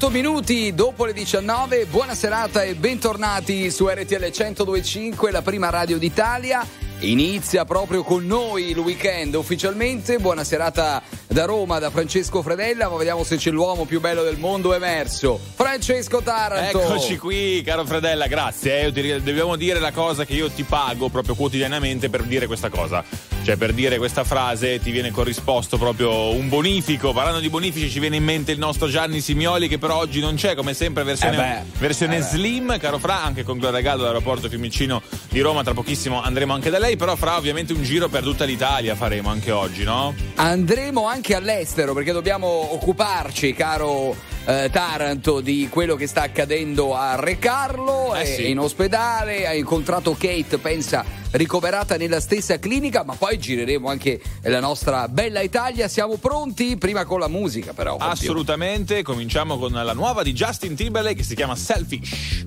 8 minuti dopo le 19, buona serata e bentornati su RTL 1025, la prima radio d'Italia. Inizia proprio con noi il weekend ufficialmente. Buona serata da Roma, da Francesco Fredella. Ma vediamo se c'è l'uomo più bello del mondo emerso. Francesco Taranto. Eccoci qui, caro Fredella, grazie. Eh. Dobbiamo dire la cosa che io ti pago proprio quotidianamente per dire questa cosa. Cioè, per dire questa frase ti viene corrisposto proprio un bonifico. Parlando di bonifici, ci viene in mente il nostro Gianni Simioli, che però oggi non c'è, come sempre, versione, eh versione eh slim, caro Fra, anche con Gloria Gallo dall'aeroporto Fiumicino di Roma. Tra pochissimo andremo anche da lei lei, però fra ovviamente un giro per tutta l'Italia faremo anche oggi, no? Andremo anche all'estero perché dobbiamo occuparci, caro eh, Taranto, di quello che sta accadendo a Re Carlo, eh sì. in ospedale, ha incontrato Kate, pensa ricoverata nella stessa clinica, ma poi gireremo anche la nostra bella Italia. Siamo pronti? Prima con la musica, però. Assolutamente, cominciamo con la nuova di Justin Timberlake che si chiama Selfish.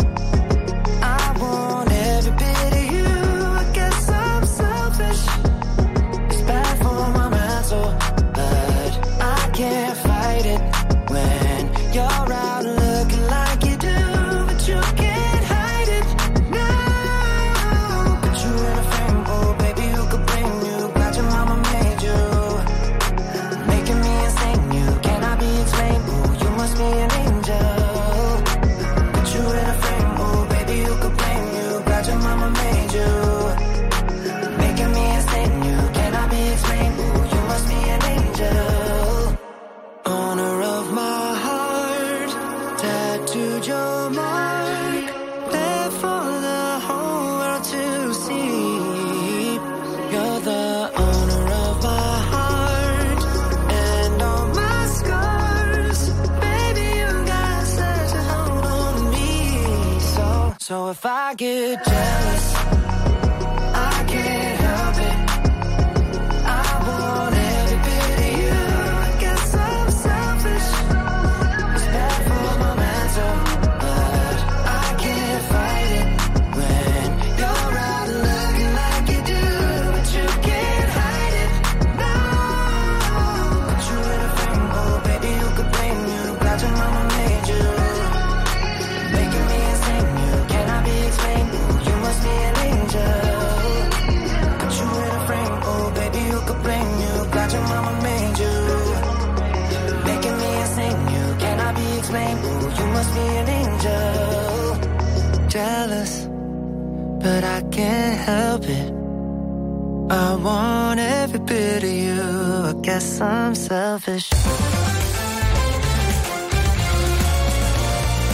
Guess I'm selfish.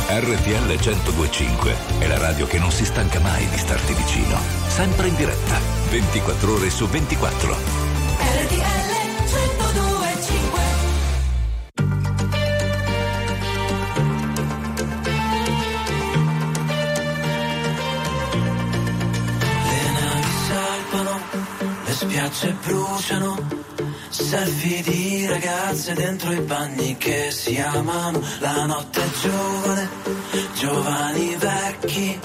RTL 1025 è la radio che non si stanca mai di starti vicino. Sempre in diretta, 24 ore su 24. RTL 1025 Le navi salpano, le spiagge bruciano, selfie di ragazze dentro i bagni che si amano, la notte è giovane, giovani vecchi,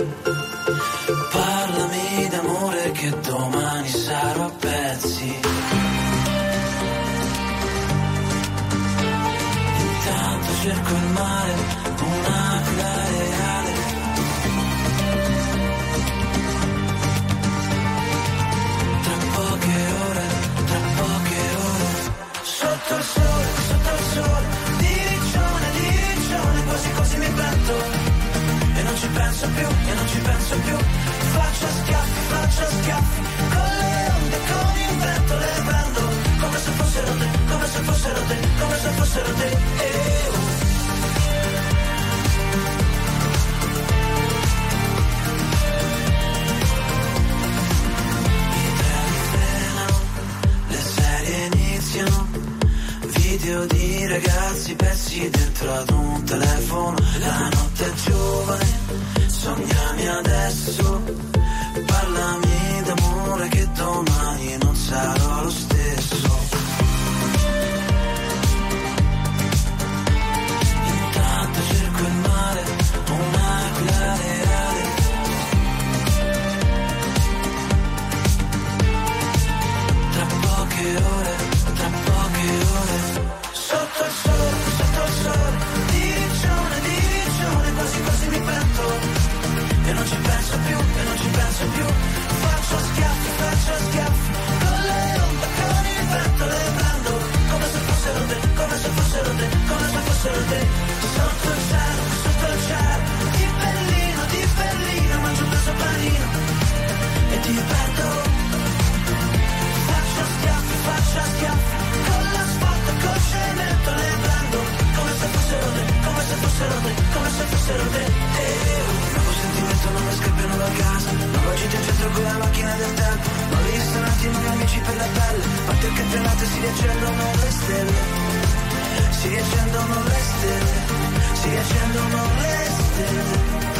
parlami d'amore che domani sarò a pezzi. Intanto cerco il mare, schiaffi Con le onde, con il vento le prendo Come se fossero te, come se fossero te Come se fossero te. Eh, oh. Video di ragazzi persi dentro ad un telefono, la notte è giovane, sognami adesso, penso più Faccio schiaffi, faccio schiaffi Con le onde, con il vento le prendo Come se fossero te, come se fossero te Come se fossero te Sotto il cielo, sotto il cielo Di Berlino, di Berlino Mangio un peso panino E ti perdo Faccio schiaffi, faccio schiaffi Con l'asfalto, col cemento le prendo Come se fossero te, come se fossero te Come se fossero te eh, Nuovo sentimento, non scappano da casa Con la macchina del tempo. Nuovi ristoranti, nuovi amici per la pelle. Parti che frenate si riaccendono le stelle? Si riaccendono le stelle. Si riaccendono le stelle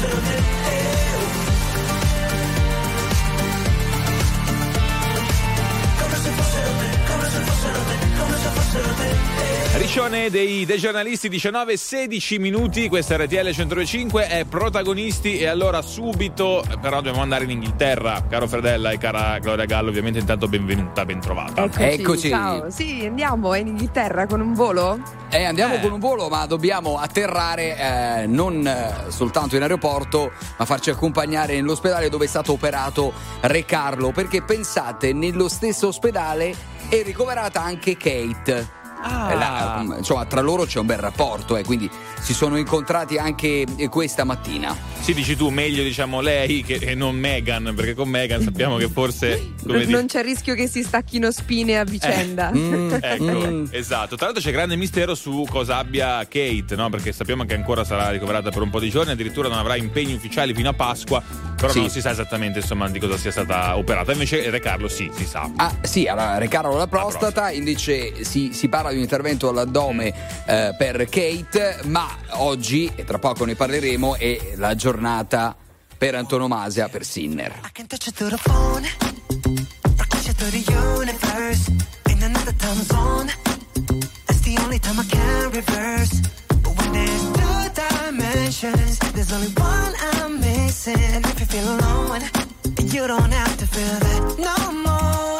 Come se Riccione dei, dei giornalisti 19-16 minuti, questa RTL 105 è protagonisti e allora subito, però dobbiamo andare in Inghilterra, caro Fredella e cara Gloria Gallo, ovviamente intanto benvenuta, ben trovata. Eccoci, Eccoci. Ciao. Sì, andiamo in Inghilterra con un volo? Eh, andiamo Eh. con un volo, ma dobbiamo atterrare eh, non eh, soltanto in aeroporto, ma farci accompagnare nell'ospedale dove è stato operato Re Carlo. Perché pensate, nello stesso ospedale è ricoverata anche Kate. Ah. Eh, la- insomma, tra loro c'è un bel rapporto, eh, quindi si sono incontrati anche eh, questa mattina. Sì, dici tu, meglio diciamo lei che e non Megan, perché con Megan sappiamo che forse... Come non dire- c'è rischio che si stacchino spine a vicenda. Mm, Ecco, mm. esatto. Tra l'altro c'è grande mistero su cosa abbia Kate, no? Perché sappiamo che ancora sarà ricoverata per un po' di giorni, addirittura non avrà impegni ufficiali fino a Pasqua, però Sì. non si sa esattamente insomma di cosa sia stata operata. Invece Re Carlo sì, si sa. Ah sì, allora Re Carlo la prostata, prostata. invece si, si parla di un intervento all'addome eh, per Kate, ma oggi, e tra poco ne parleremo, è la giornata per antonomasia per Sinner. There's two dimensions, there's only one I'm missing. If you feel alone, you don't have to feel that no more.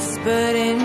whispered in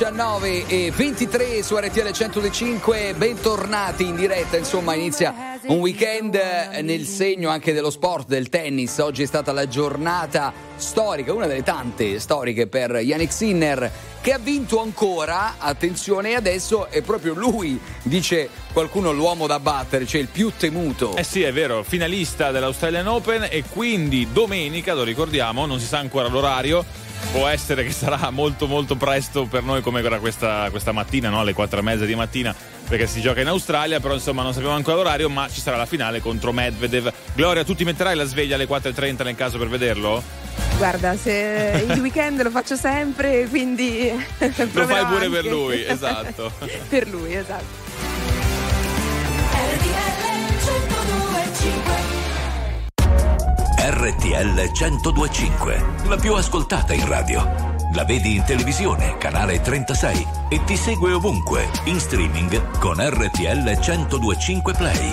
19 e 23 su RTL 105, bentornati in diretta, insomma inizia un weekend eh, nel segno anche dello sport, del tennis, oggi è stata la giornata storica, una delle tante storiche per Yannick Sinner che ha vinto ancora, attenzione adesso è proprio lui, dice qualcuno l'uomo da battere, cioè il più temuto. Eh sì, è vero, finalista dell'Australian Open e quindi domenica, lo ricordiamo, non si sa ancora l'orario, può essere che sarà molto molto presto per noi come era questa, questa mattina, no? alle quattro e mezza di mattina, perché si gioca in Australia, però insomma non sappiamo ancora l'orario, ma ci sarà la finale contro Medvedev. Gloria, tu ti metterai la sveglia alle 4.30 nel caso per vederlo? Guarda, se il weekend lo faccio sempre, quindi. Lo fai pure per lui, esatto. per lui, esatto. RTL 1025, la più ascoltata in radio. La vedi in televisione, canale 36 e ti segue ovunque, in streaming con RTL 1025 Play.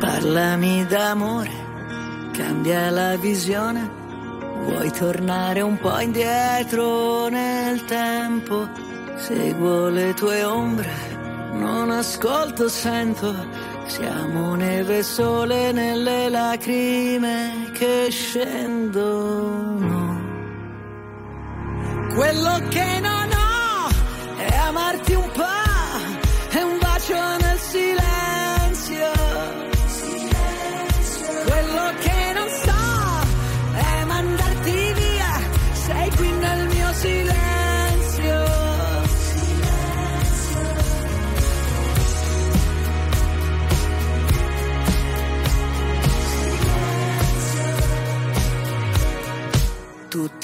Parlami d'amore, cambia la visione. Vuoi tornare un po' indietro nel tempo? Seguo le tue ombre, non ascolto, sento. Siamo neve e sole nelle lacrime che scendono. Quello che non ho è amarti un po', è un bacio nel silenzio.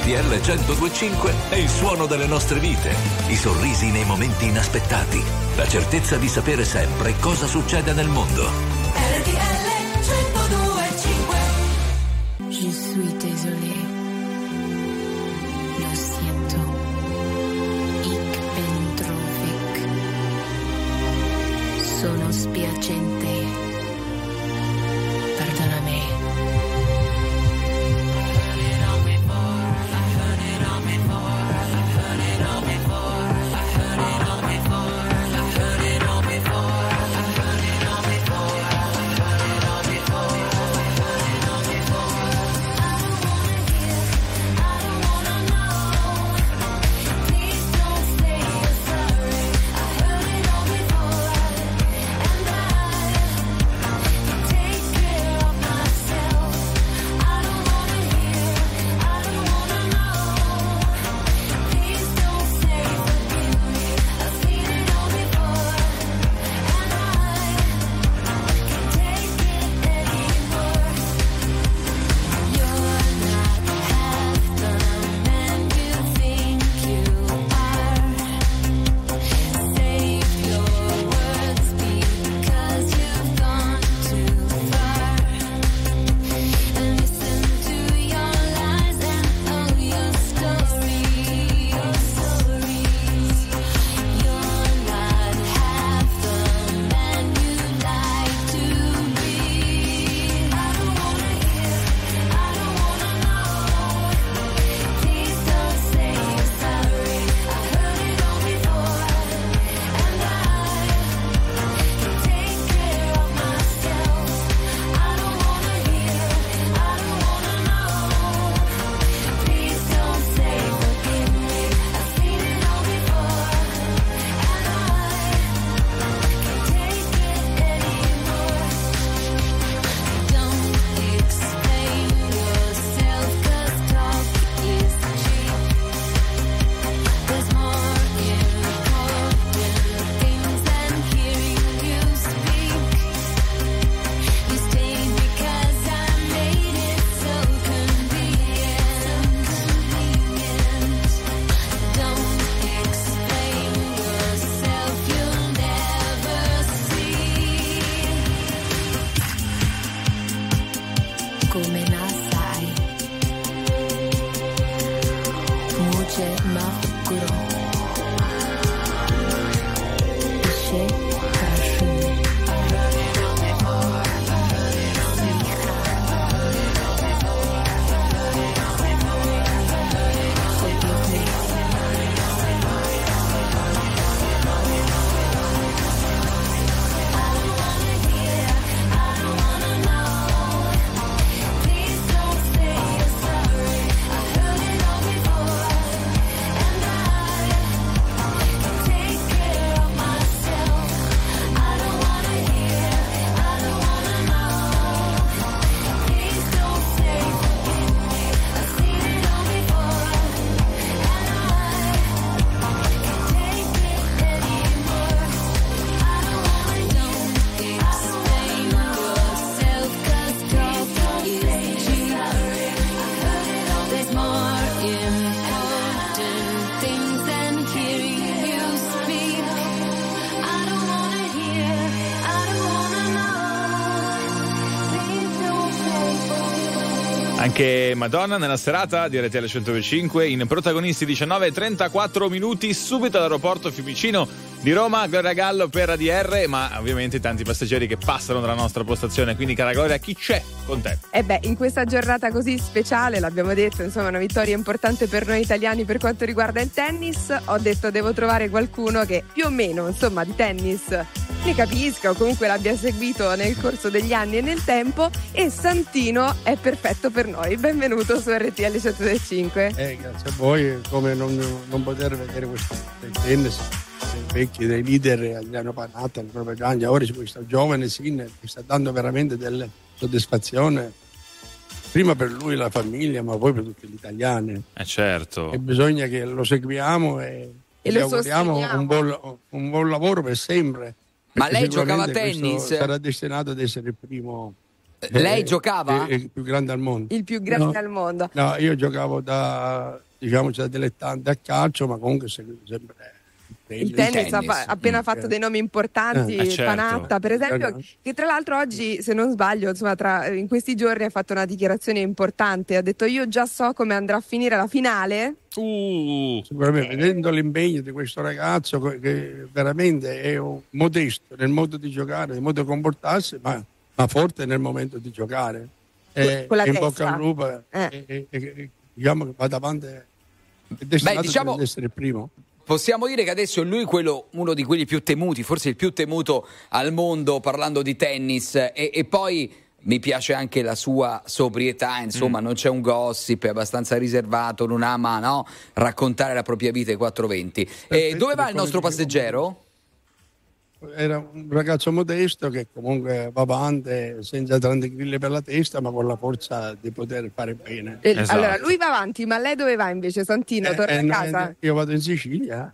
RTL 1025 è il suono delle nostre vite, i sorrisi nei momenti inaspettati, la certezza di sapere sempre cosa succede nel mondo. Je suis désolé. Lo siento. Ik ben. Sono spiacente. Anche Madonna nella serata di RTL 105 in protagonisti 19 e 34 minuti subito all'aeroporto Fiumicino di Roma, Gloria Gallo per ADR, ma ovviamente tanti passeggeri che passano dalla nostra postazione. Quindi, cara Gloria, chi c'è con te? E beh, in questa giornata così speciale, l'abbiamo detto, insomma, una vittoria importante per noi italiani per quanto riguarda il tennis. Ho detto devo trovare qualcuno che più o meno, insomma, di tennis ne capisca o comunque l'abbia seguito nel corso degli anni e nel tempo. E Santino è perfetto per noi. Benvenuto su RTL 105. Eh, grazie a voi, come non, non poter vedere questo tennis, dei vecchi, dei leader, Adriano Panatta, Nicola Gaglia, ora c'è questo giovane Sinner che sta dando veramente delle soddisfazioni, prima per lui e la famiglia, ma poi per tutti gli italiani. Eh certo. E bisogna che lo seguiamo e, E gli lo auguriamo un buon, un buon lavoro per sempre. Ma lei giocava a tennis? Sarà destinato ad essere il primo. Lei eh, giocava? eh, Il più grande al mondo. Il più grande No. al mondo. No, io giocavo da, diciamo, da dilettante a calcio, ma comunque seguivo sempre Il tennis, ha fa- appena fatto dei nomi importanti, Eh, certo. Panatta per esempio, che tra l'altro oggi, se non sbaglio, insomma, tra- in questi giorni ha fatto una dichiarazione importante, ha detto io già so come andrà a finire la finale. Uh. Sicuramente, vedendo l'impegno di questo ragazzo che- veramente è un modesto nel modo di giocare, nel modo di comportarsi, ma, ma forte nel momento di giocare. E, Con la in testa. bocca al lupo, Eh. e- e- e- diciamo che vada avanti, è destinato Beh, diciamo- ad essere il primo. Possiamo dire che adesso è lui quello, uno di quelli più temuti, forse il più temuto al mondo parlando di tennis e, e poi mi piace anche la sua sobrietà, insomma non c'è un gossip, è abbastanza riservato, non ama no, raccontare la propria vita ai 420. E Perfetto, dove va il nostro passeggero? Era un ragazzo modesto che comunque va avanti senza tanti grilli per la testa, ma con la forza di poter fare bene. E- Esatto. Allora, lui va avanti, ma lei dove va invece, Santino? Eh, Torna eh, a casa? eh, io vado in Sicilia,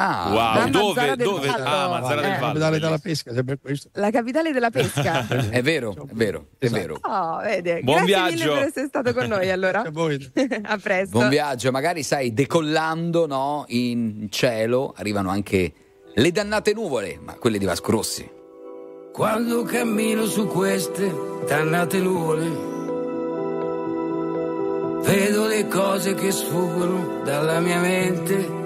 Ah, Wow, dove? Dove? Vallo. Ah, Mazzara Eh. del la Vallo. capitale della pesca, sempre questo. La capitale della pesca. è vero, è vero, è Esatto. vero. Oh, vede. Buon Grazie viaggio. mille per essere stato con noi allora. A voi. a presto. Buon viaggio, magari sai, decollando no, in cielo arrivano anche le dannate nuvole, ma quelle di Vasco Rossi. Quando cammino su queste dannate nuvole, vedo le cose che sfuggono dalla mia mente.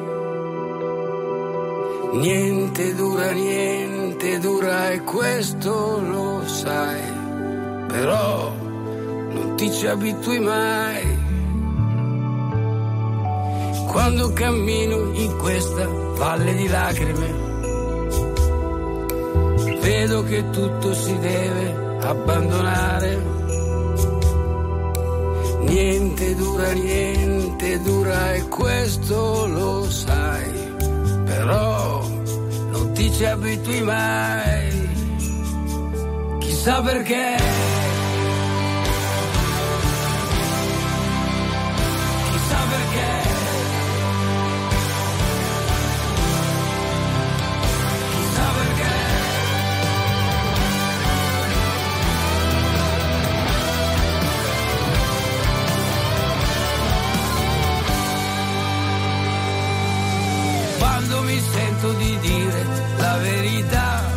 Niente dura, niente dura e questo lo sai, però non ti ci abitui mai. Quando cammino in questa valle di lacrime, vedo che tutto si deve abbandonare. Niente dura, niente dura e questo lo sai, però non ti ci abitui mai. Chissà perché. Chissà perché. sento di dire la verità.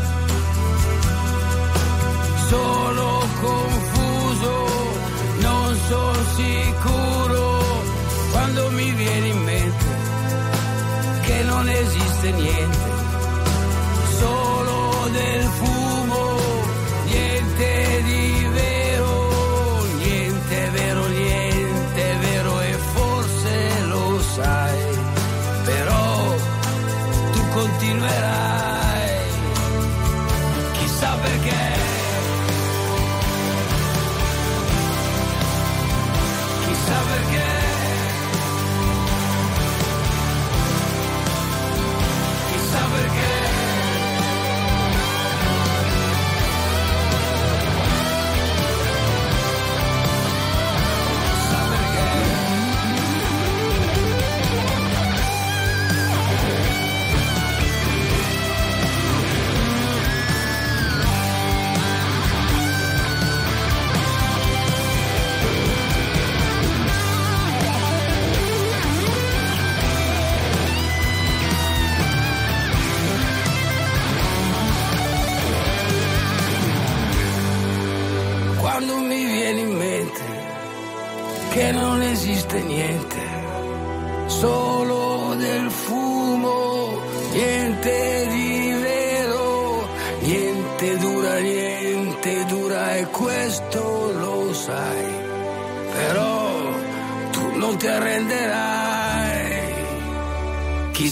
Sono confuso, non sono sicuro quando mi viene in mente che non esiste niente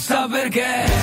chissà perché.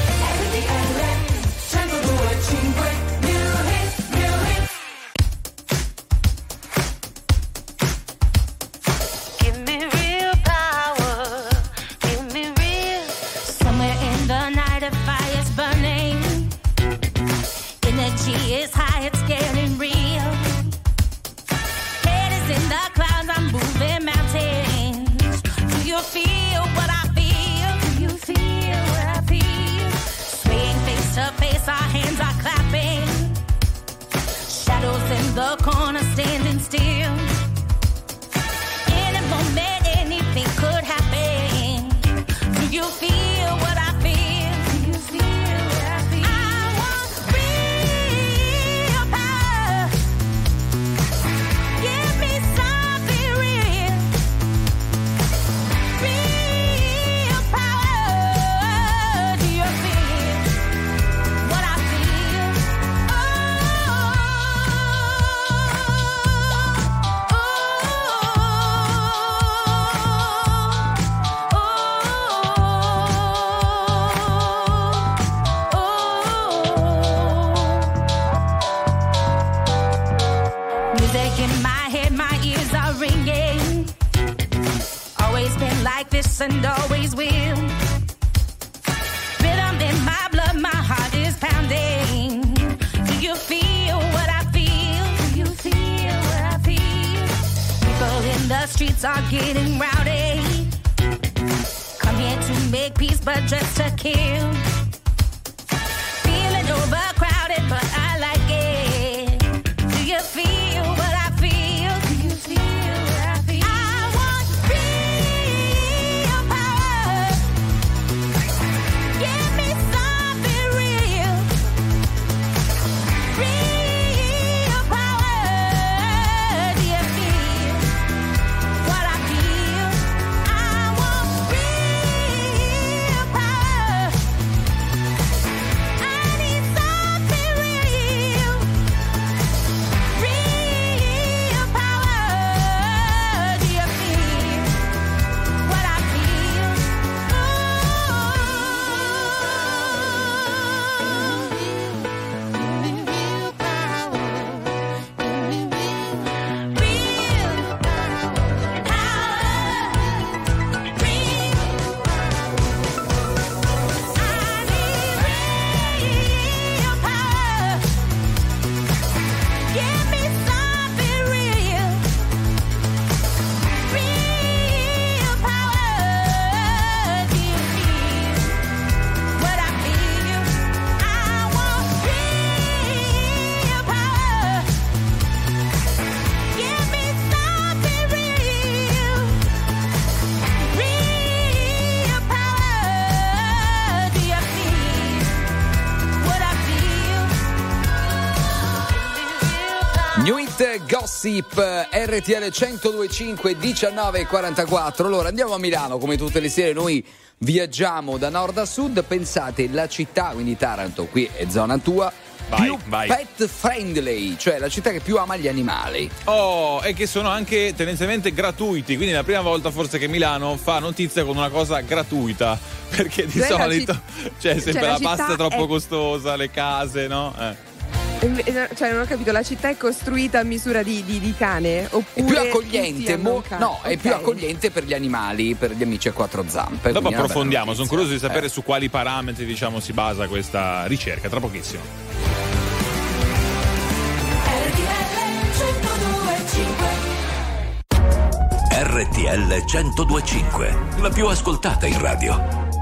Gossip RTL 1025 1944. Allora andiamo a Milano come tutte le sere noi viaggiamo da nord a sud. Pensate la città, quindi Taranto, qui è zona tua. Vai, più vai. pet friendly, cioè la città che più ama gli animali. Oh, e che sono anche tendenzialmente gratuiti, quindi è la prima volta forse che Milano fa notizia con una cosa gratuita, perché di Cioè, solito c'è sempre cioè, la, la pasta troppo è- costosa, le case, no? Eh. Cioè, non ho capito, la città è costruita a misura di, di- di cane? Oppure È più accogliente, mo- cane? no, è più accogliente per gli animali, per gli amici a quattro zampe. Dopo approfondiamo, sono curioso di sapere Eh. su quali parametri diciamo, si basa questa ricerca, tra pochissimo. RTL 1025, la più ascoltata in radio.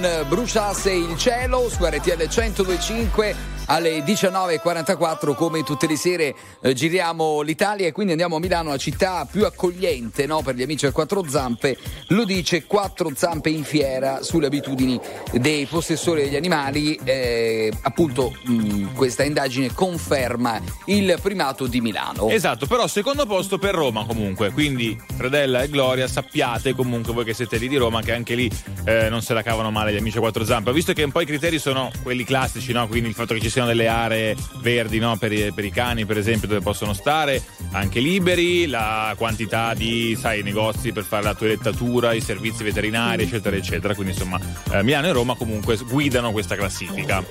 Bruciasse il cielo su RTL 1025 alle 19.44 come tutte le sere eh, giriamo l'Italia e quindi andiamo a Milano, la città più accogliente no, per gli amici a quattro zampe, lo dice quattro zampe in fiera sulle abitudini dei possessori degli animali, eh, appunto mh, questa indagine conferma il primato di Milano. Esatto, però secondo posto per Roma comunque, quindi Fredella e Gloria sappiate comunque voi che siete lì di Roma che anche lì eh, non se la cavano male gli amici a quattro zampe, visto che un po' i criteri sono quelli classici, no? quindi il fatto che ci siano delle aree verdi no? per, i, per i cani per esempio dove possono stare anche liberi, la quantità di sai, negozi per fare la toilettatura, i servizi veterinari eccetera eccetera, quindi insomma eh, Milano e Roma comunque guidano questa classifica.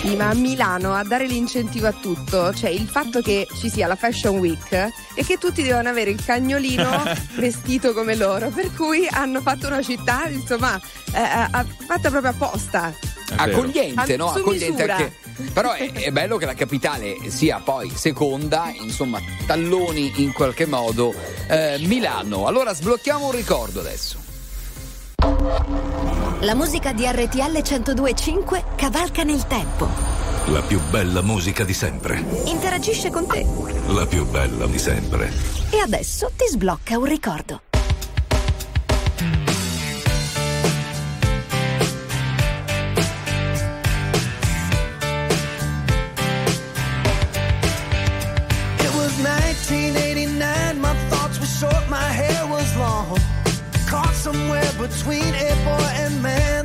Sì, ma a Milano a dare l'incentivo a tutto c'è il fatto che ci sia la Fashion Week e che tutti devono avere il cagnolino vestito come loro, per cui hanno fatto una città, insomma, eh, eh, fatta proprio apposta. Accogliente, no? su Accogliente misura. anche. Però è, è bello che la capitale sia poi seconda, insomma, talloni in qualche modo eh, Milano. Allora sblocchiamo un ricordo adesso. La musica di RTL 1025 cavalca nel tempo. La più bella musica di sempre. Interagisce con te. La più bella di sempre. E adesso ti sblocca un ricordo. Between a boy and man.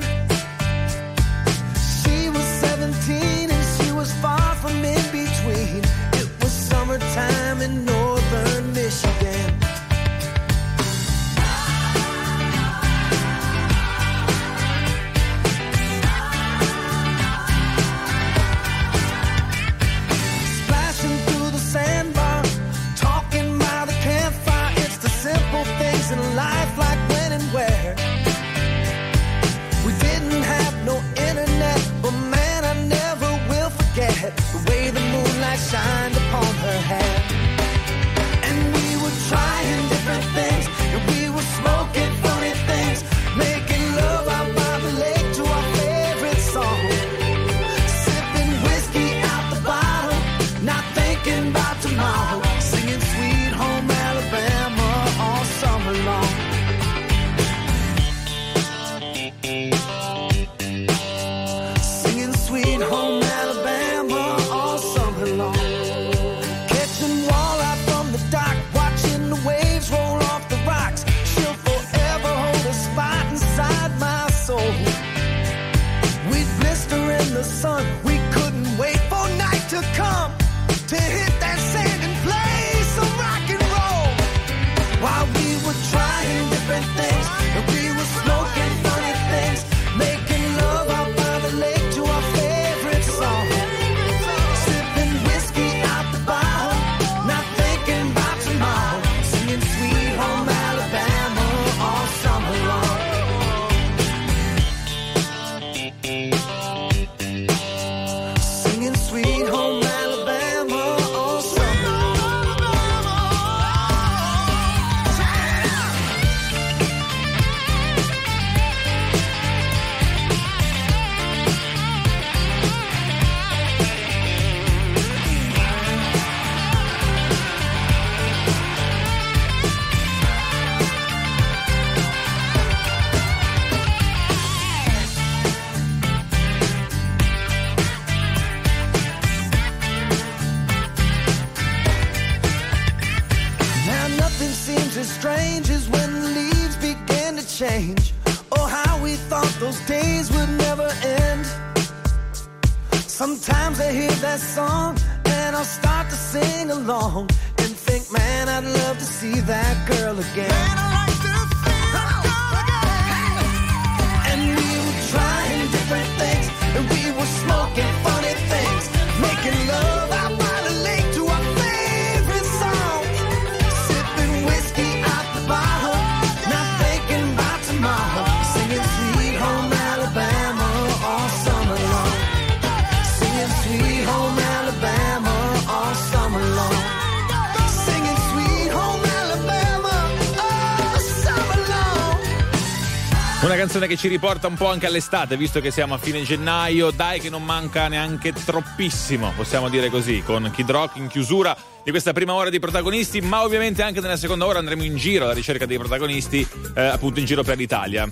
Canzone che ci riporta un po' anche all'estate, visto che siamo a fine gennaio. Dai, che non manca neanche troppissimo, possiamo dire così, con Kid Rock in chiusura di questa prima ora di protagonisti. Ma ovviamente anche nella seconda ora andremo in giro alla ricerca dei protagonisti, eh, appunto in giro per l'Italia.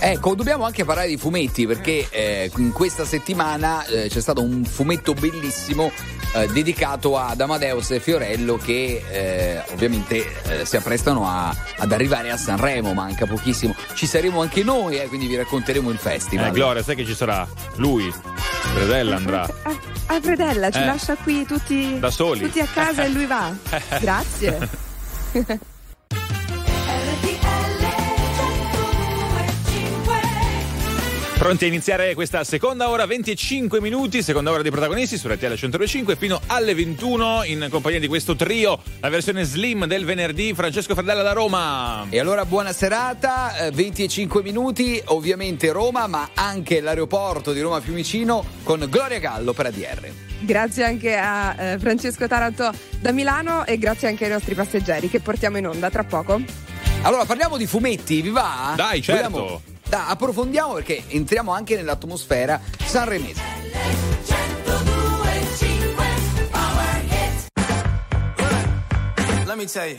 Ecco, dobbiamo anche parlare di fumetti perché eh, in questa settimana eh, c'è stato un fumetto bellissimo eh, dedicato ad Amadeus e Fiorello che eh, ovviamente eh, si apprestano a- ad arrivare a Sanremo, manca pochissimo. Ci saremo anche noi, eh, quindi vi racconteremo il festival. Eh, Gloria, sai che ci sarà? Lui, Fredella andrà. Ah, ah, Fredella, ci Eh. lascia qui tutti, Da soli. tutti a casa e lui va. Grazie. Pronti a iniziare questa seconda ora, 25 minuti, seconda ora dei protagonisti su RTL 105 fino alle 21 in compagnia di questo trio, la versione slim del venerdì, Francesco Fredella da Roma. E allora buona serata, eh, 25 minuti, ovviamente Roma, ma anche l'aeroporto di Roma Fiumicino con Gloria Gallo per ADR. Grazie anche a eh, Francesco Taranto da Milano e grazie anche ai nostri passeggeri che portiamo in onda tra poco. Allora parliamo di fumetti, vi va? Dai, certo. Vogliamo- da, approfondiamo perché entriamo anche nell'atmosfera sanremese. Let me tell you.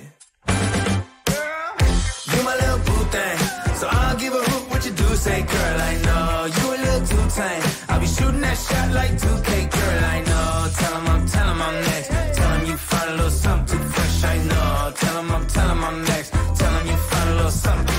You my little boo thing. So I'll give a hoot what you do say, girl. I know you a little too tame. I'll be shooting that shot like 2K, girl. I know. Tell 'em I'm, tell 'em I'm next. Tell 'em you find a little something too fresh. I know. Tell 'em I'm, tell 'em I'm next. Tell 'em you find a little something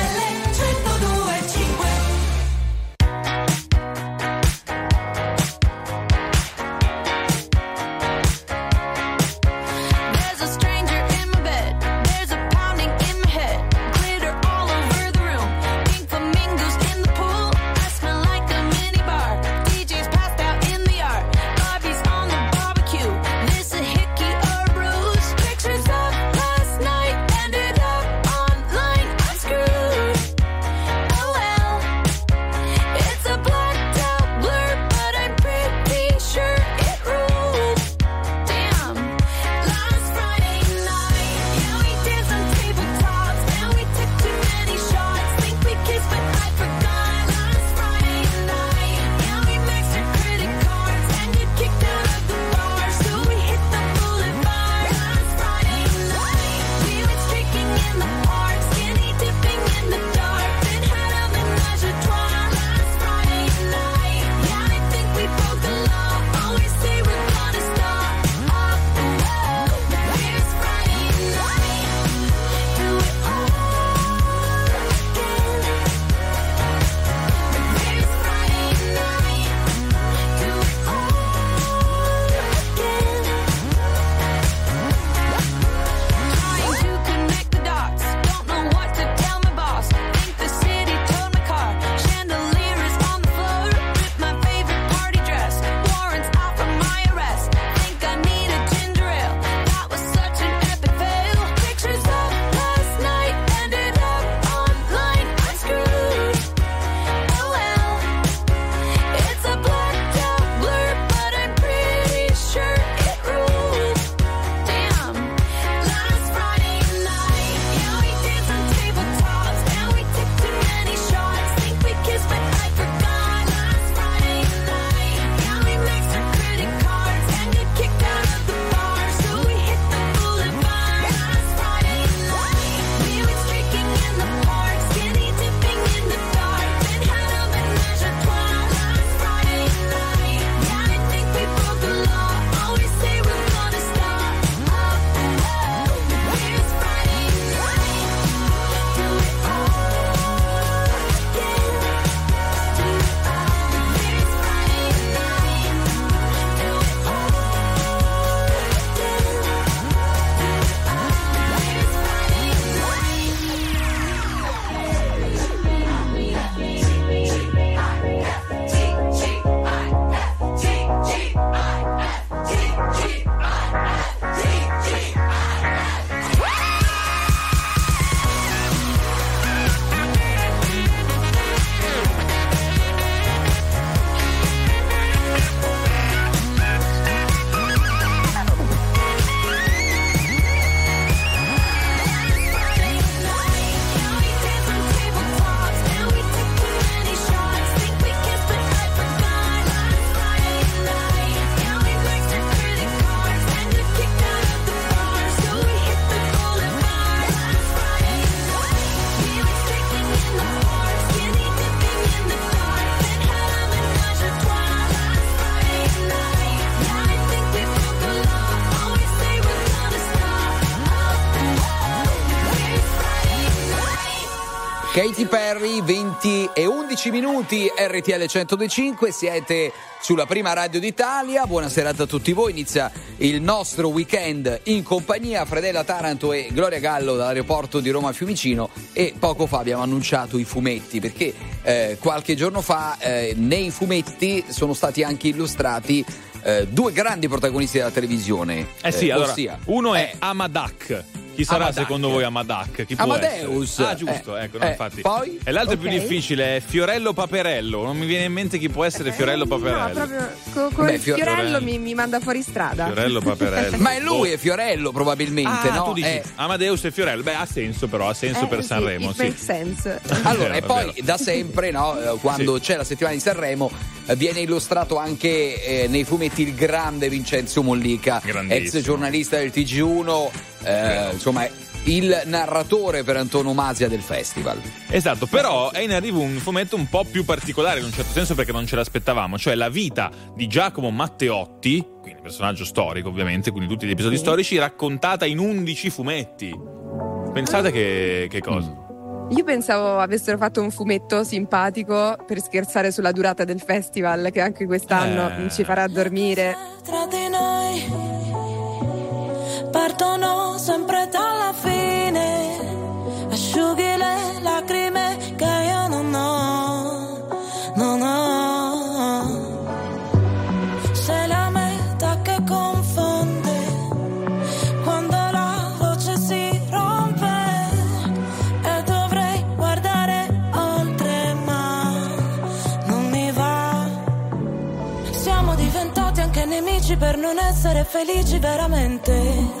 Katy Perry, 20 e 11 minuti, RTL 1025, siete sulla prima radio d'Italia. Buona serata a tutti voi. Inizia il nostro weekend in compagnia Fredella Taranto e Gloria Gallo dall'aeroporto di Roma Fiumicino e poco fa abbiamo annunciato i fumetti perché eh, qualche giorno fa eh, nei fumetti sono stati anche illustrati eh, due grandi protagonisti della televisione. Eh sì, allora, ossia, uno è eh, Amadak. Chi sarà Amadak. secondo voi Amadak? Chi può Amadeus. essere? Ah, giusto, Eh, ecco, no, eh, infatti. poi? E l'altro Ok. più difficile è Fiorello Paperello. Non mi viene in mente chi può essere Fiorello Paperello. No, proprio co- con Beh, fiorello Fiorello. mi, mi manda fuori strada. Fiorello Paperello. Ma è lui, è Fiorello probabilmente, Ah, no? tu dici Eh, Amadeus e Fiorello. Beh, ha senso però, ha senso Eh, per sì, Sanremo, sì. makes sense. Allora, e poi da sempre, no, eh, quando c'è la settimana di Sanremo, eh, viene illustrato anche eh, nei fumetti il grande Vincenzo Mollica, ex giornalista del TG1, eh, insomma, il narratore per antonomasia del festival. Esatto, però è in arrivo un fumetto un po' più particolare in un certo senso perché non ce l'aspettavamo, cioè la vita di Giacomo Matteotti, quindi personaggio storico ovviamente, quindi tutti gli episodi storici, raccontata in 11 fumetti. Pensate che, che cosa? Io pensavo avessero fatto un fumetto simpatico per scherzare sulla durata del festival, che anche quest'anno Eh. ci farà dormire. tra di noi partono sempre dalla fine. Asciughi le lacrime che io non ho non ho. Sei la meta che confonde quando la voce si rompe e dovrei guardare oltre ma non mi va. Siamo diventati anche nemici per non essere felici veramente.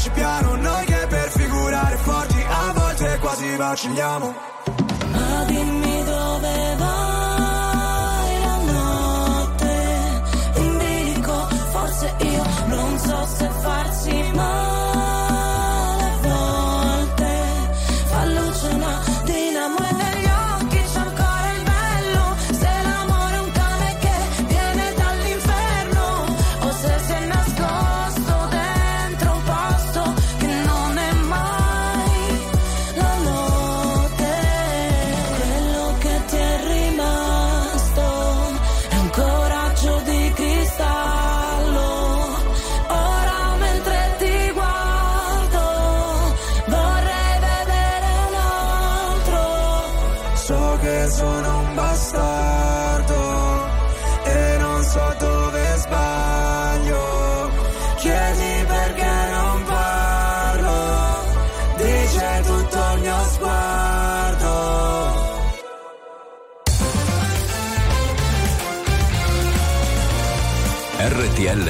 andarci piano Noi che per figurare forti A volte quasi vacilliamo. Ma dimmi dove vai la notte? In bilico, forse io non so se farsi male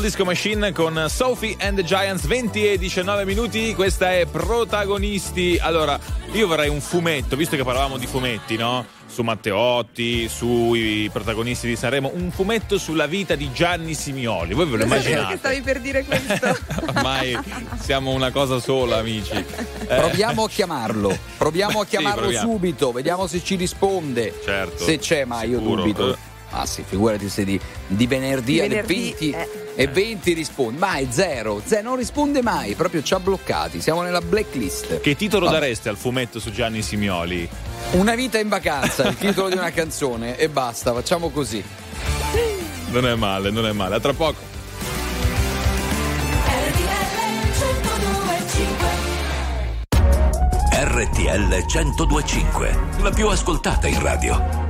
Soul Disco Machine con Sophie and the Giants, 20 e 19 minuti, questa è Protagonisti. Allora, io vorrei un fumetto, visto che parlavamo di fumetti, no? Su Matteotti, sui protagonisti di Sanremo, un fumetto sulla vita di Gianni Simioli. Voi ve lo immaginate? Perché stavi per dire questo. Ormai siamo una cosa sola, amici. Eh. Proviamo a chiamarlo, proviamo a chiamarlo sì, proviamo. subito, vediamo se ci risponde. Certo. Se c'è, ma sicuro. io dubito. Eh. Ah sì, figurati se di, di venerdì, di venerdì alle 20 eh e 20 risponde, mai zero, zero, non risponde mai, proprio ci ha bloccati, siamo nella blacklist. Che titolo Vabbè. dareste al fumetto su Gianni Simioli? Una vita in vacanza, il titolo di una canzone e basta, facciamo così. Non è male, non è male, a tra poco. RTL 1025, la più ascoltata in radio.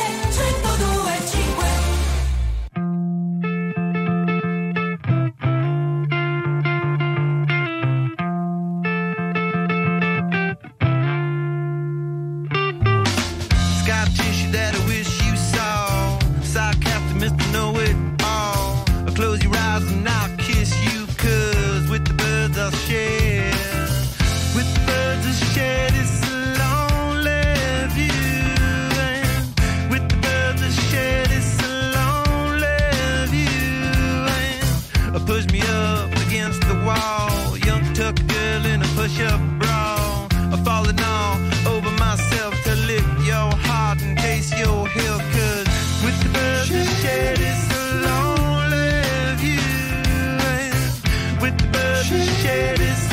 birds I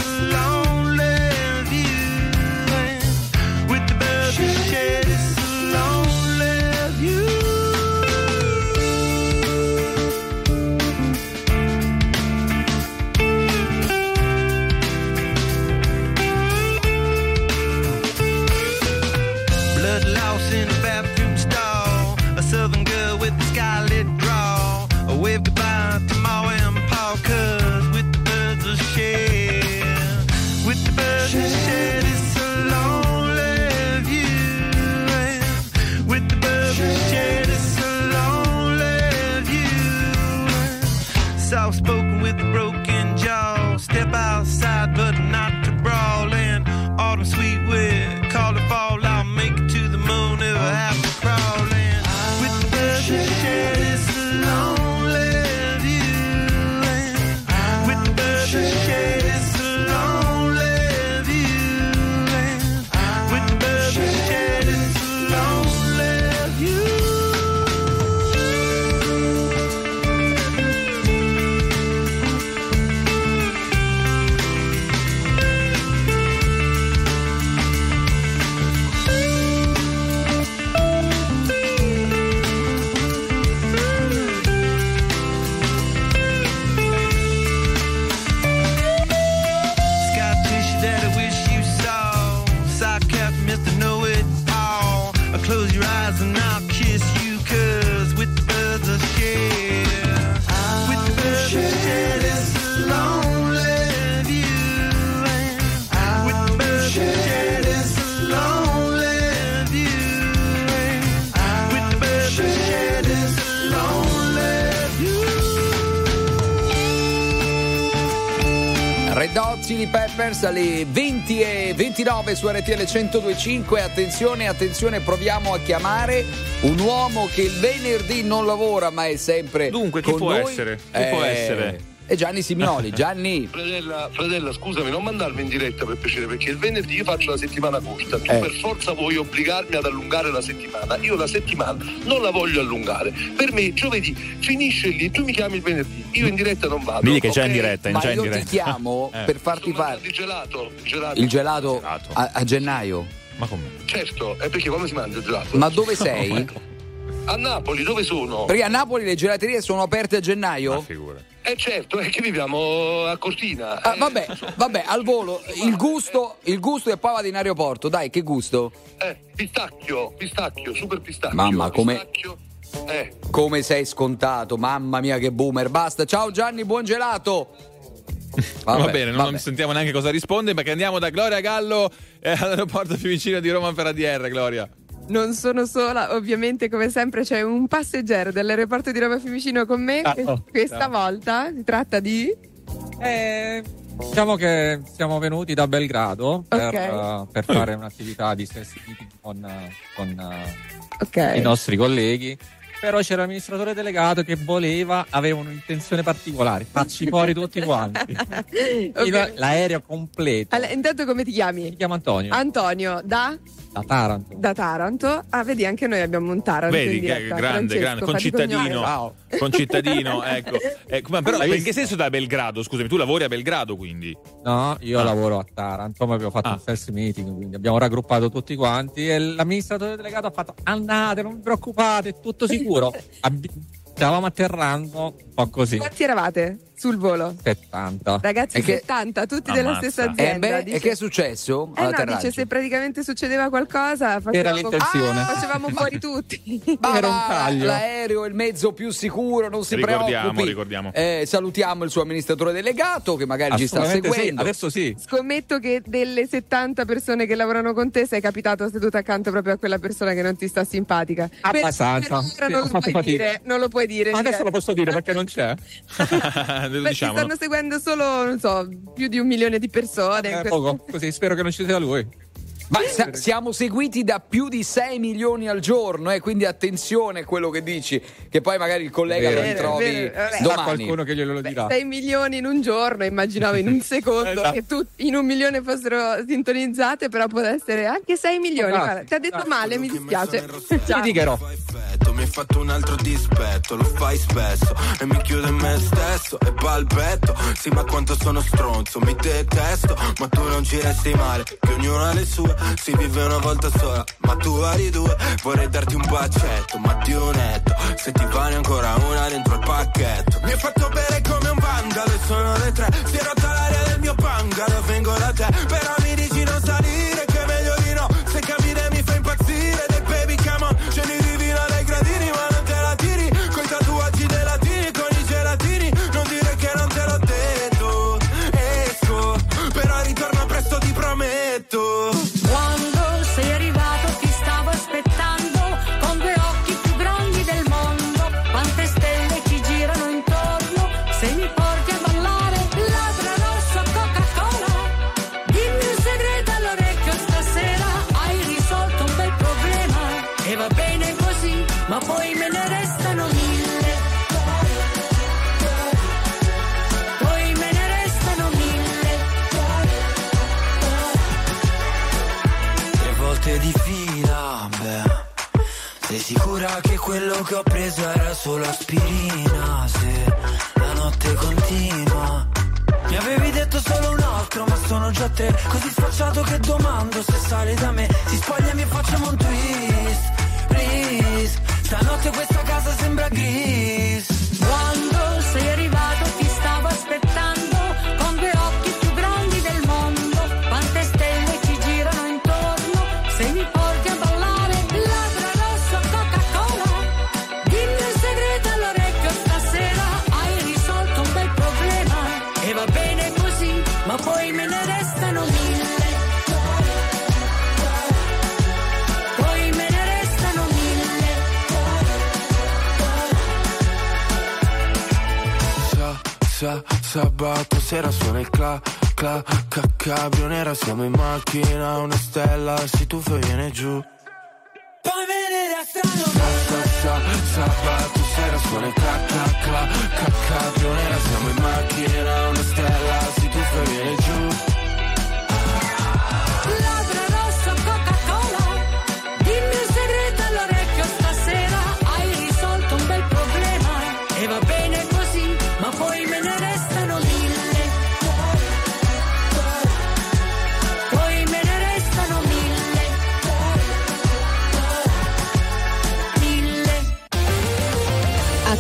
Peppers alle 20 e 29 su RTL 1025. Attenzione, attenzione, proviamo a chiamare un uomo che il venerdì non lavora, ma è sempre. Dunque, chi con può noi. essere? Chi può essere? È Gianni Simioli. Gianni. Fratella, fratella, scusami, non mandarmi in diretta per piacere, perché il venerdì io faccio la settimana corta. Tu Eh. per forza vuoi obbligarmi ad allungare la settimana. Io la settimana non la voglio allungare. Per me giovedì finisce lì, tu mi chiami il venerdì. Io in diretta non vado. Digli che c'è in diretta, Ma già in io ti diretta. chiamo Eh. per farti fare Il gelato, il gelato. il gelato a, a gennaio. Ma come? Certo, è perché quando si mangia il gelato? Ma dove sei? A Napoli, dove sono? Perché a Napoli le gelaterie sono aperte a gennaio? Eh certo, è che viviamo a Cortina. Ah, vabbè, vabbè, al volo, il gusto, il gusto e poi vado in aeroporto, dai, che gusto? Eh, pistacchio, pistacchio, super pistacchio. Mamma, come, Pistacchio. Eh, come sei scontato, mamma mia che boomer, basta, ciao Gianni, buon gelato! Vabbè, Va bene, non, vabbè. non sentiamo neanche cosa risponde, perché andiamo da Gloria Gallo eh, all'aeroporto più vicino di Roma per ADR, Gloria. Non sono sola, ovviamente come sempre c'è un passeggero dell'aeroporto di Roma Fiumicino con me. Ah, oh, Questa ciao. volta si tratta di... Eh, diciamo che siamo venuti da Belgrado per, Ok. eh, per fare un'attività di stress meeting con, con, eh, Ok. i nostri colleghi. Però c'era l'amministratore delegato che voleva, aveva un'intenzione particolare, farci fuori tutti quanti. Il- L'aereo completo. Allora, intanto come ti chiami? Mi chiamo Antonio. Antonio, da, Da Taranto. da Taranto. Ah, vedi, anche noi abbiamo un Taranto Vedi diretta. grande, grande, concittadino. cognome. Concittadino, ecco. Ecco, ma però in che senso da Belgrado? Scusami, tu lavori a Belgrado quindi? No, io Ah. lavoro a Taranto, ma abbiamo fatto un first meeting, quindi abbiamo raggruppato tutti quanti e l'amministratore delegato ha fatto andate, non vi preoccupate, è tutto sicuro. Stavamo atterrando un po' così. Quanti eravate? Sul volo. 70. Ragazzi, E che- 70, tutti Ammazza. della stessa Eh, azienda. beh, dice- e che è successo? Eh no, dice se praticamente succedeva qualcosa facevamo, Era l'intenzione. Ah, facevamo fuori tutti. Era un taglio. L'aereo è il mezzo più sicuro, non si Ricordiamo, preoccupi. ricordiamo. Eh, salutiamo il suo amministratore delegato che magari ci sta Assolutamente sì, seguendo. Adesso sì. Scommetto che delle 70 persone che lavorano con te sei capitato seduto accanto proprio a quella persona che non ti sta simpatica. Abbastanza. per ora Sì, non, lo dire, non lo puoi dire. Ma adesso lo posso dire perché non c'è. Lo Beh, diciamo. Stanno seguendo solo, non so, più di un milione di persone. Eh, poco, così spero che non ci sia lui. Ma sa- siamo seguiti da più di 6 milioni al giorno, eh, quindi attenzione a quello che dici, che poi magari il collega lo Vero, ritrovi vero, qualcuno che glielo dirà. 6 milioni in un giorno, immaginavo in un secondo Esatto. che tu in un milione fossero sintonizzate, però può essere anche 6 milioni. Esatto. Guarda, ti ha detto male, mi dispiace. Ti effetto, mi hai fatto un altro dispetto, lo fai spesso e mi chiudo in me stesso e balbetto. Sì, ma quanto sono stronzo, mi detesto, ma tu non ci resti male, che ognuno ha le sue, si vive una volta sola, ma tu vari due. Vorrei darti un bacetto, ma un netto, se ti vale ancora una dentro il pacchetto. Mi hai fatto bere come un vandalo e sono le tre, si è rotta l'aria del mio bungalow, vengo da te, però mi dici sicura che quello che ho preso era solo aspirina? Se la notte continua. Mi avevi detto solo un altro, ma sono già tre. Così sfacciato che domando se sale da me. Si spogliami e facciamo un twist. Please. Stanotte questa casa sembra gris. Sabato sera suona il cla, cla, ca, cabrio nera Siamo in macchina, una stella si tuffa e viene giù. Poi me ne restano Sa, sa, sabato sera suona il cla, cla, cla, ca, cabrio nera Siamo in macchina, una stella si tuffa e viene giù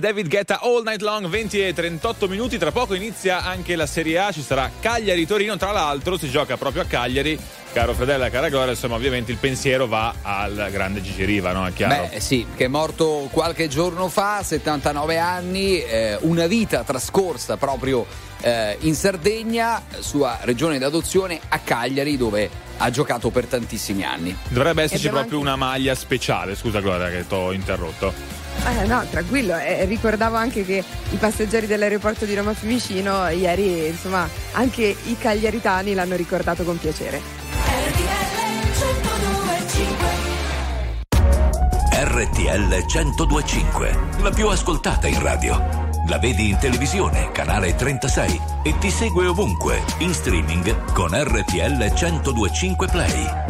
David Guetta All Night Long, 20 e 38 minuti. Tra poco inizia anche la Serie A, ci sarà Cagliari-Torino. Tra l'altro si gioca proprio a Cagliari. Caro Fredella, cara Gloria, insomma, ovviamente il pensiero va al grande Gigi Riva, no? È chiaro. Beh, sì, che è morto qualche giorno fa, 79 anni, eh, una vita trascorsa proprio eh, in Sardegna, sua regione d'adozione a Cagliari, dove ha giocato per tantissimi anni. Dovrebbe esserci proprio una maglia speciale. Scusa, Gloria, che ti ho interrotto. Eh, no, tranquillo. eh, ricordavo anche che i passeggeri dell'aeroporto di Roma Fiumicino ieri, insomma, anche i cagliaritani l'hanno ricordato con piacere. RTL 1025, la più ascoltata in radio. La vedi in televisione, canale 36 e ti segue ovunque, in streaming con RTL 1025 Play.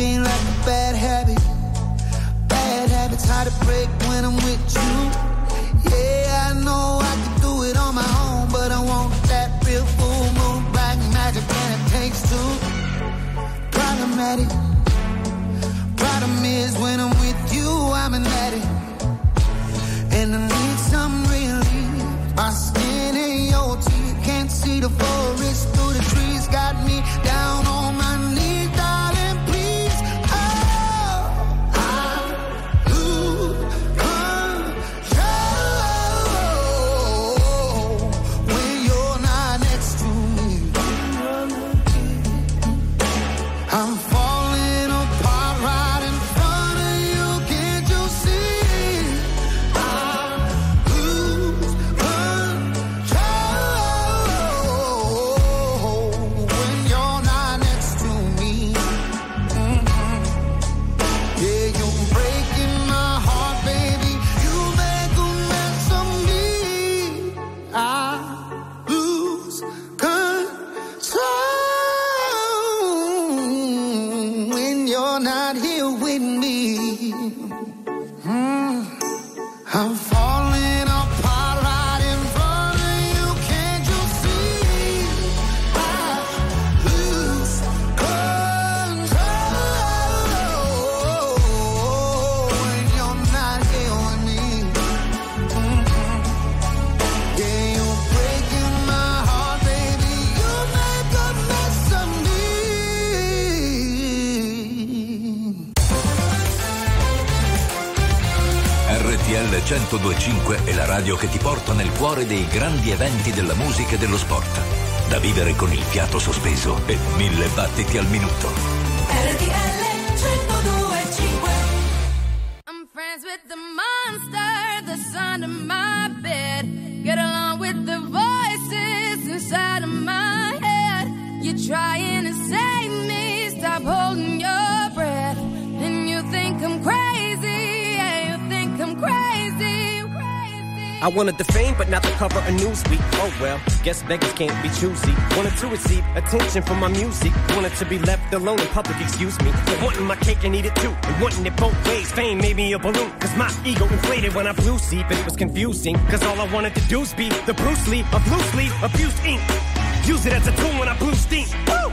Like like a bad habit. Bad habits hard to break when I'm with you. Yeah, I know I can do it on my own, but I want that real full moon black magic, and it takes two. Problematic. Problem is, when I'm with you, I'm an addict, 1025 è la radio che ti porta nel cuore dei grandi eventi della musica e dello sport. Da vivere con il fiato sospeso e mille battiti al minuto. I'm friends with the monster that's under my bed. Get along with the voices inside of my head. You're trying I wanted the fame, but not the cover of Newsweek. Oh well, guess beggars can't be choosy. Wanted to receive attention from my music. Wanted to be left alone in public, excuse me. But wanting my cake and eat it too. And wanting it both ways. Fame made me a balloon. Cause my ego inflated when I blew see, but it was confusing. Cause all I wanted to do was be the Bruce Lee of loosely abused ink. Use it as a tool when I blew steam.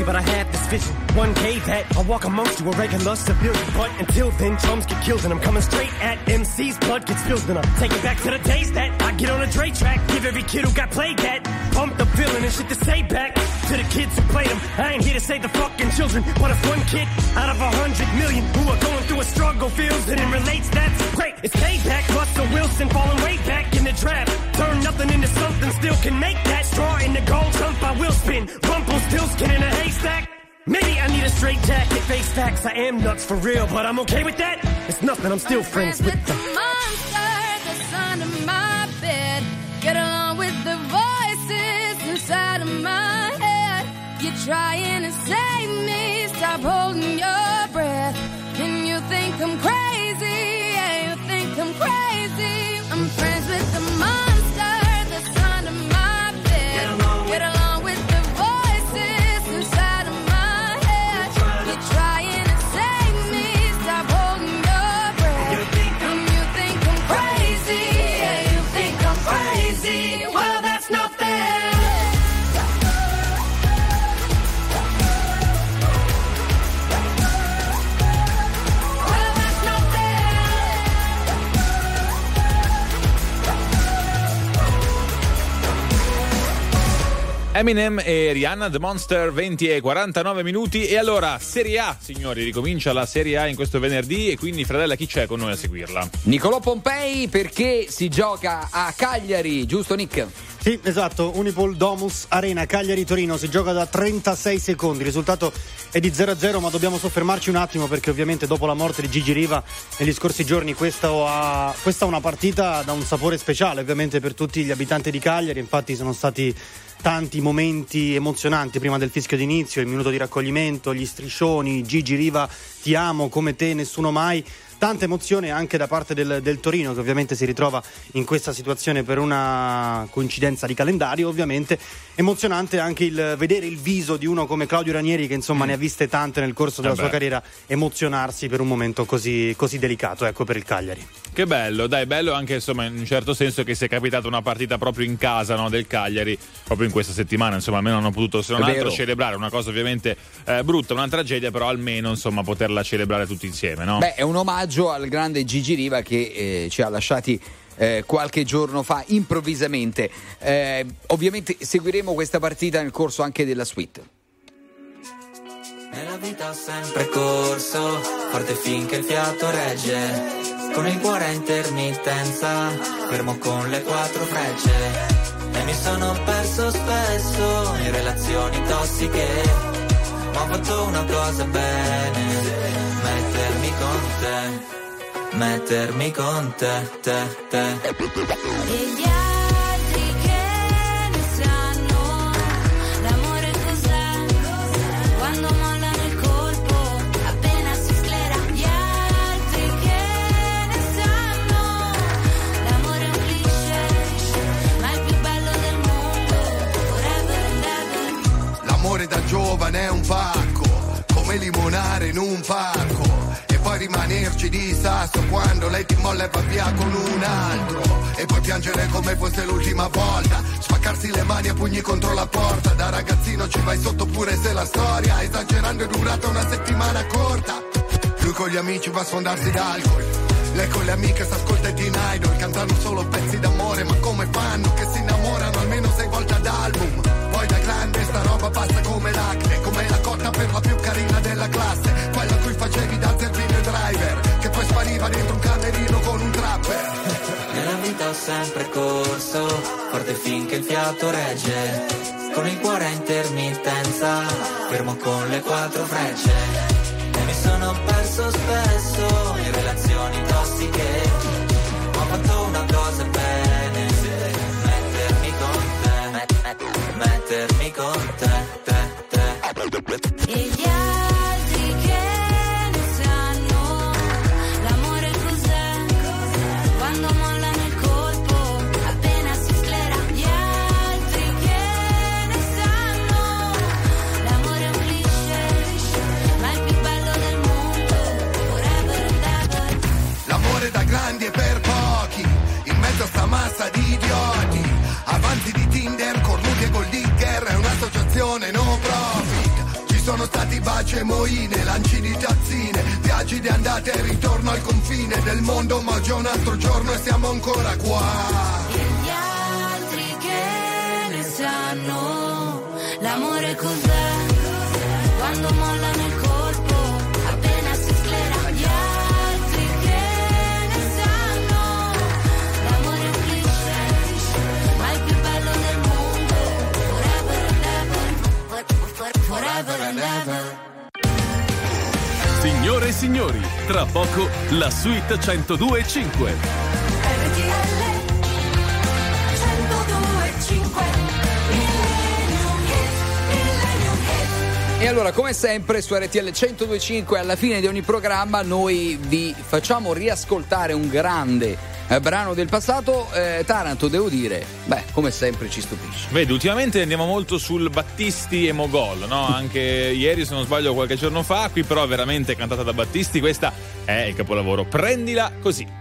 Crazy, but I had this vision. One day that I'll walk amongst you, a regular civilian. But until then, chums get killed, and I'm coming straight at MC's blood gets spilled, and I'm taking back to the days that I get on a Dre track. Give every kid who got played that. Pump the villain and shit to say back to the kids who played them. I ain't here to save the fucking children, but if one kid out of a hundred million who are going through a struggle feels it and relates, that's great. It's payback. Russell Wilson falling way back in the draft. Turn nothing into something, still can make that straw in the gold jump. I will spin. Rumple still skin in a haystack. Maybe I need a straight jacket, face facts. I am nuts for real, but I'm okay with that. It's nothing, I'm still friends with the. monster trying to save Eminem e Rihanna The Monster 20 e 49 minuti e allora Serie A signori ricomincia la Serie A in questo venerdì e quindi Fradella chi c'è con noi a seguirla? Nicolò Pompei perché si gioca a Cagliari, giusto Nick? Sì, esatto, Unipol Domus Arena Cagliari-Torino si gioca da 36 secondi, il risultato è di 0-0 ma dobbiamo soffermarci un attimo perché ovviamente dopo la morte di Gigi Riva negli scorsi giorni questa, ha- questa è una partita da un sapore speciale ovviamente per tutti gli abitanti di Cagliari, infatti sono stati tanti momenti emozionanti prima del fischio d'inizio, il minuto di raccoglimento, gli striscioni, Gigi Riva ti amo come te, nessuno mai. Tanta emozione anche da parte del, del Torino che ovviamente si ritrova in questa situazione per una coincidenza di calendario ovviamente. Emozionante anche il vedere il viso di uno come Claudio Ranieri che insomma ne ha viste tante nel corso della Eh sua carriera emozionarsi per un momento così, così delicato ecco per il Cagliari. Che bello, dai, bello anche insomma in un certo senso che sia capitata una partita proprio in casa no, del Cagliari, proprio in questa settimana, insomma almeno hanno potuto se non altro vero. celebrare una cosa ovviamente eh, brutta, una tragedia, però almeno insomma poterla celebrare tutti insieme, no? Beh, è un omaggio al grande Gigi Riva che eh, ci ha lasciati eh, qualche giorno fa improvvisamente. Eh, ovviamente seguiremo questa partita nel corso anche della suite. Nella vita ho sempre corso, forte finché il fiato regge. Con il cuore a intermittenza, fermo con le quattro frecce. E mi sono perso spesso in relazioni tossiche. Ma ho fatto una cosa bene, mettermi con te, mettermi con te, te, te. Durata una settimana corta. Lui con gli amici va a sfondarsi d'alcol. Lei con le amiche s'ascolta i Teen Idol Cantano solo pezzi d'amore Ma come fanno che si innamorano almeno sei volte ad album Poi da grande sta roba passa come l'acne Come la cotta per la più carina della classe Quella cui facevi da zerbino driver Che poi spariva dentro un camerino con un trapper Nella vita ho sempre corso, forte finché il fiato regge. Con il cuore a intermittenza, fermo con le quattro frecce. E mi sono perso spesso in relazioni tossiche. Ho fatto una cosa bene, mettermi con te, met- met- mettermi con te, baci moine Lanci di tazzine Viaggi di andata e ritorno al confine del mondo Ma è un altro giorno e siamo ancora qua E gli altri che ne sanno l'amore cos'è? Quando mollano il colpo, Signore e signori, tra poco la suite 102.5. E allora, come sempre, su RTL 1025 alla fine di ogni programma noi vi facciamo riascoltare un grande eh, brano del passato. Eh, Taranto, devo dire, beh, come sempre ci stupisce. Vedi, ultimamente andiamo molto sul Battisti e Mogol, no? Anche ieri, se non sbaglio, qualche giorno fa, qui però veramente cantata da Battisti, questa è il capolavoro. Prendila così.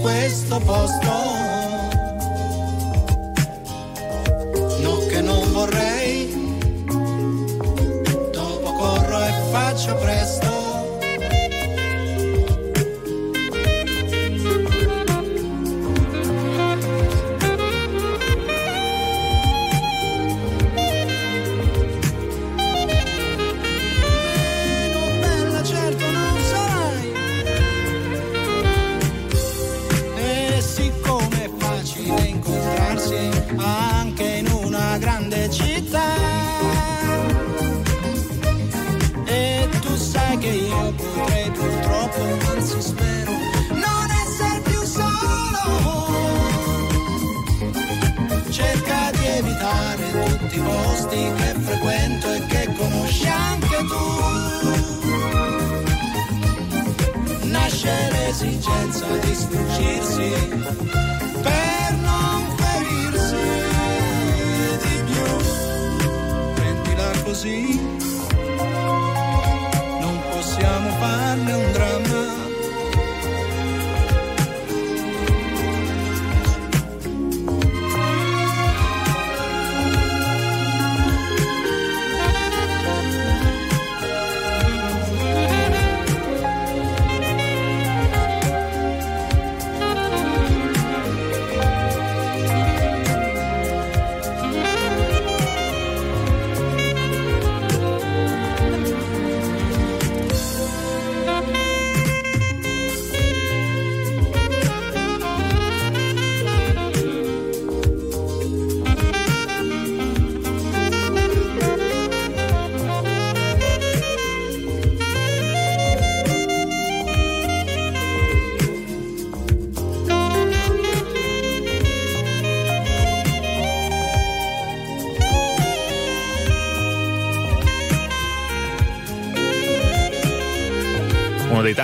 Questo posto. No che non vorrei, dopo corro e faccio presto.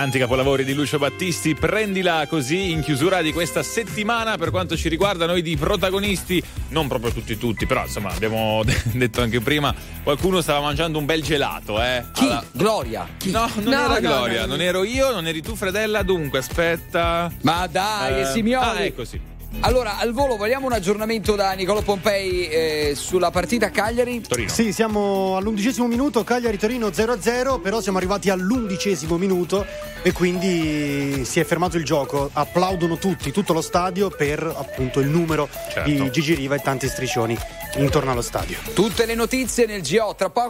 Uno dei tanti capolavori di Lucio Battisti, prendila così in chiusura di questa settimana per quanto ci riguarda noi di protagonisti, non proprio tutti tutti, però insomma abbiamo detto anche prima, qualcuno stava mangiando un bel gelato, eh. Chi? Gloria. Chi? No, non No, era no, Gloria, no, no. non ero io, non eri tu Fredella, dunque aspetta. Ma dai, Eh, Simeoni. Ah, ecco sì. Allora, al volo vogliamo un aggiornamento da Nicolò Pompei eh, sulla partita Cagliari? Torino. Sì, siamo all'undicesimo minuto, Cagliari-Torino 0-0, però siamo arrivati all'undicesimo minuto e quindi si è fermato il gioco. Applaudono tutti, tutto lo stadio per appunto il numero Certo. di Gigi Riva e tanti striscioni intorno allo stadio. Tutte le notizie nel GO, tra poco